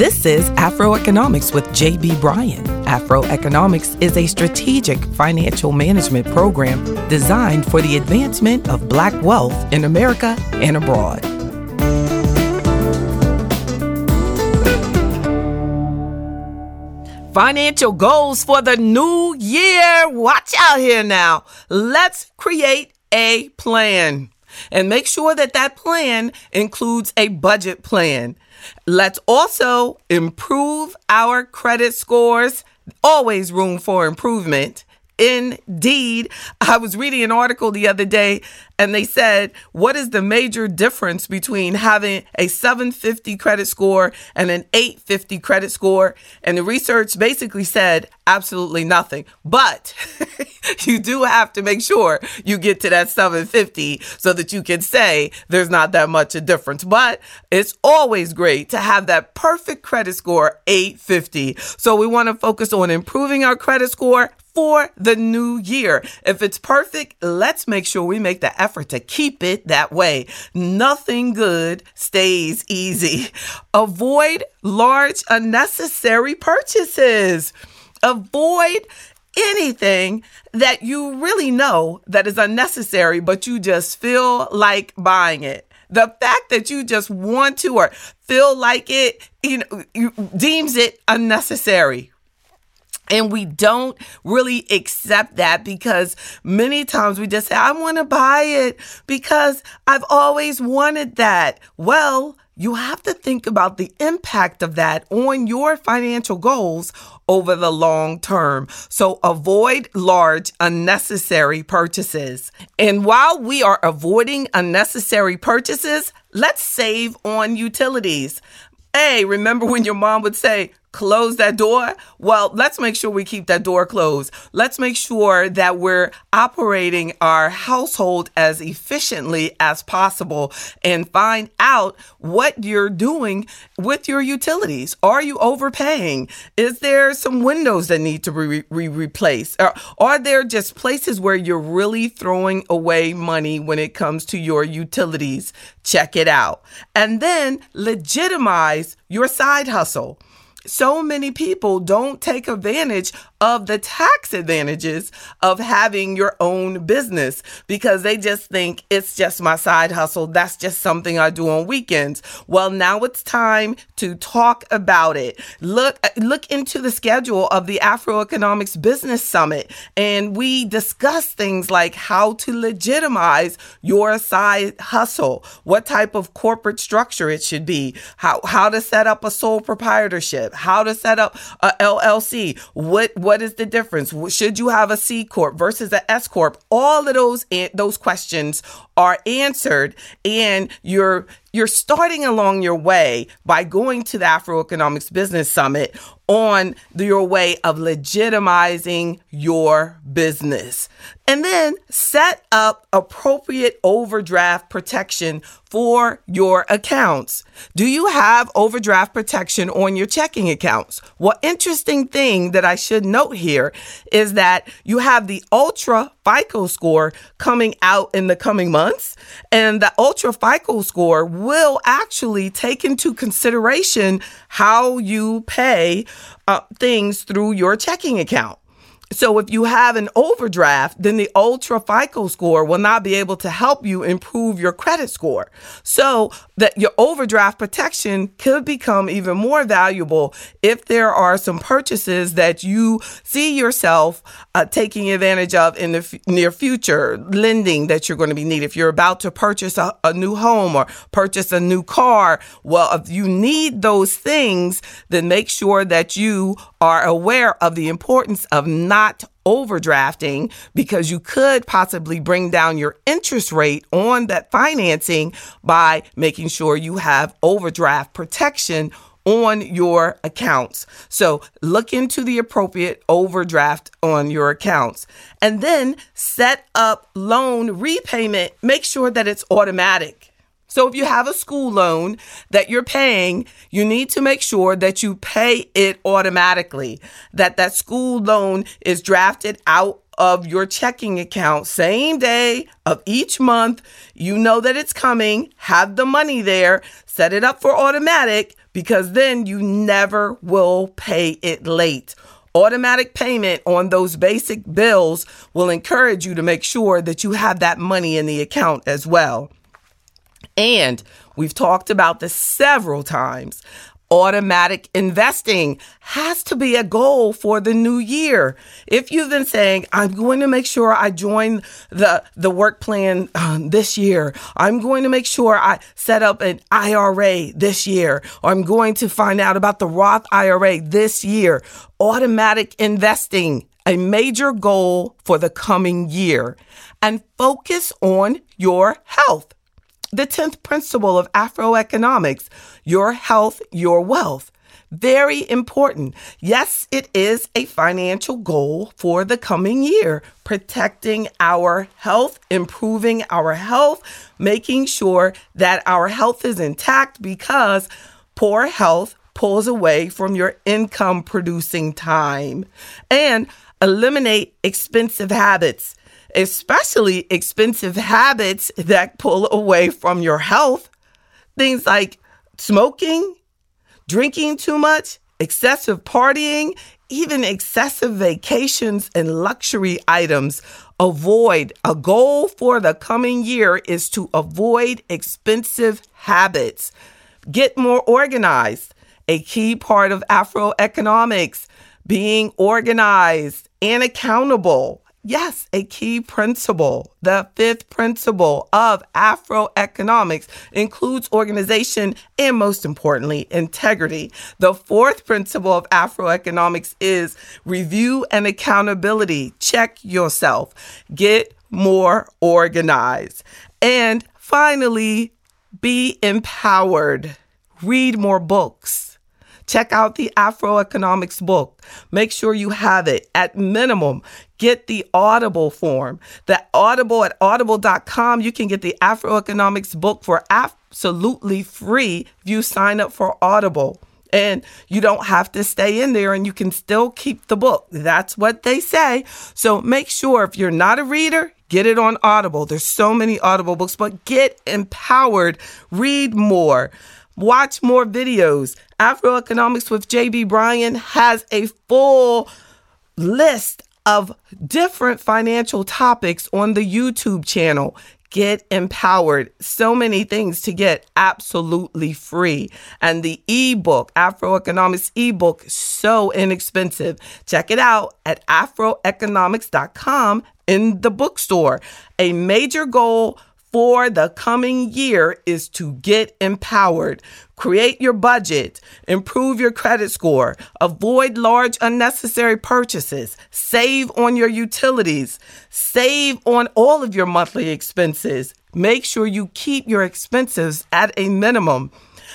This is Afroeconomics with JB Bryan. Afroeconomics is a strategic financial management program designed for the advancement of black wealth in America and abroad. Financial goals for the new year. Watch out here now. Let's create a plan and make sure that that plan includes a budget plan. Let's also improve our credit scores. Always room for improvement. Indeed. I was reading an article the other day and they said, What is the major difference between having a 750 credit score and an 850 credit score? And the research basically said, Absolutely nothing. But you do have to make sure you get to that 750 so that you can say there's not that much a difference. But it's always great to have that perfect credit score, 850. So we want to focus on improving our credit score for the new year. If it's perfect, let's make sure we make the effort to keep it that way. Nothing good stays easy. Avoid large unnecessary purchases. Avoid anything that you really know that is unnecessary, but you just feel like buying it. The fact that you just want to or feel like it, you know, deems it unnecessary. And we don't really accept that because many times we just say, I want to buy it because I've always wanted that. Well, you have to think about the impact of that on your financial goals over the long term. So avoid large, unnecessary purchases. And while we are avoiding unnecessary purchases, let's save on utilities. Hey, remember when your mom would say, close that door? Well, let's make sure we keep that door closed. Let's make sure that we're operating our household as efficiently as possible and find out what you're doing with your utilities. Are you overpaying? Is there some windows that need to be re- replaced? Are there just places where you're really throwing away money when it comes to your utilities? Check it out. And then legitimize your side hustle so many people don't take advantage of the tax advantages of having your own business because they just think it's just my side hustle. That's just something I do on weekends. Well, now it's time to talk about it. Look, look into the schedule of the Afro Economics Business Summit and we discuss things like how to legitimize your side hustle, what type of corporate structure it should be, how, how to set up a sole proprietorship, how to set up a LLC, what, what what is the difference? Should you have a C corp versus an S corp? All of those those questions are answered, and you're you're starting along your way by going to the Afroeconomics Business Summit on your way of legitimizing your business. And then set up appropriate overdraft protection for your accounts. Do you have overdraft protection on your checking accounts? Well, interesting thing that I should note here is that you have the Ultra FICO score coming out in the coming months, and the Ultra FICO score will actually take into consideration how you pay uh, things through your checking account. So if you have an overdraft, then the ultra FICO score will not be able to help you improve your credit score. So that your overdraft protection could become even more valuable if there are some purchases that you see yourself uh, taking advantage of in the f- near future, lending that you're going to be needing. If you're about to purchase a, a new home or purchase a new car, well, if you need those things, then make sure that you are aware of the importance of not overdrafting because you could possibly bring down your interest rate on that financing by making sure you have overdraft protection on your accounts. So look into the appropriate overdraft on your accounts and then set up loan repayment. Make sure that it's automatic. So if you have a school loan that you're paying, you need to make sure that you pay it automatically, that that school loan is drafted out of your checking account same day of each month. You know that it's coming, have the money there, set it up for automatic because then you never will pay it late. Automatic payment on those basic bills will encourage you to make sure that you have that money in the account as well. And we've talked about this several times. Automatic investing has to be a goal for the new year. If you've been saying, I'm going to make sure I join the, the work plan um, this year, I'm going to make sure I set up an IRA this year, or I'm going to find out about the Roth IRA this year, automatic investing a major goal for the coming year and focus on your health. The 10th principle of Afroeconomics your health, your wealth. Very important. Yes, it is a financial goal for the coming year, protecting our health, improving our health, making sure that our health is intact because poor health pulls away from your income producing time. And eliminate expensive habits especially expensive habits that pull away from your health. Things like smoking, drinking too much, excessive partying, even excessive vacations and luxury items. Avoid. A goal for the coming year is to avoid expensive habits. Get more organized. A key part of Afroeconomics, being organized and accountable. Yes, a key principle. The fifth principle of Afroeconomics includes organization and, most importantly, integrity. The fourth principle of Afroeconomics is review and accountability. Check yourself, get more organized. And finally, be empowered. Read more books Check out the Afroeconomics book. Make sure you have it. At minimum, get the Audible form. The Audible at audible.com, you can get the Afroeconomics book for absolutely free if you sign up for Audible. And you don't have to stay in there and you can still keep the book. That's what they say. So make sure if you're not a reader, get it on Audible. There's so many Audible books, but get empowered, read more. Watch more videos. Afroeconomics with JB Bryan has a full list of different financial topics on the YouTube channel. Get empowered. So many things to get absolutely free. And the ebook, Afroeconomics ebook, so inexpensive. Check it out at afroeconomics.com in the bookstore. A major goal for the coming year is to get empowered. Create your budget, improve your credit score, avoid large unnecessary purchases, save on your utilities, save on all of your monthly expenses. Make sure you keep your expenses at a minimum.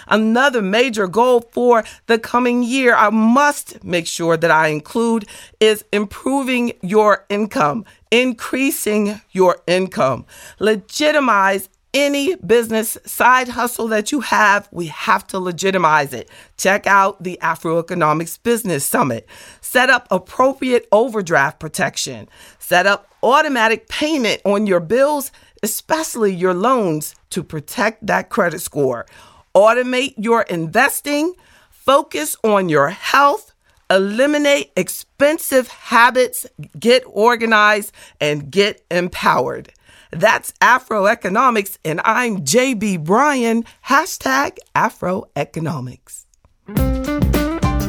Another major goal for the coming year, I must make sure that I include is improving your income, increasing your income. Legitimize any business side hustle that you have, we have to legitimize it. Check out the Afroeconomics Business Summit. Set up appropriate overdraft protection. Set up automatic payment on your bills, especially your loans, to protect that credit score automate your investing, focus on your health, eliminate expensive habits, get organized, and get empowered. That's Afroeconomics, and I'm JB Bryan, hashtag Afroeconomics.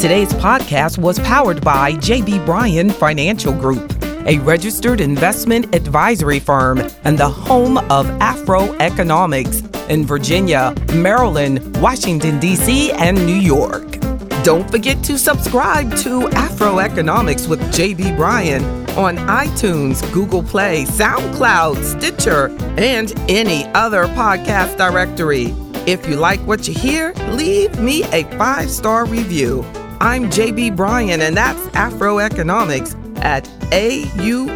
Today's podcast was powered by JB Bryan Financial Group a registered investment advisory firm and the home of Afroeconomics in Virginia, Maryland, Washington, D.C., and New York. Don't forget to subscribe to Afroeconomics with JB Bryan on iTunes, Google Play, SoundCloud, Stitcher, and any other podcast directory. If you like what you hear, leave me a five star review. I'm JB Bryan, and that's Afroeconomics at AURN.com.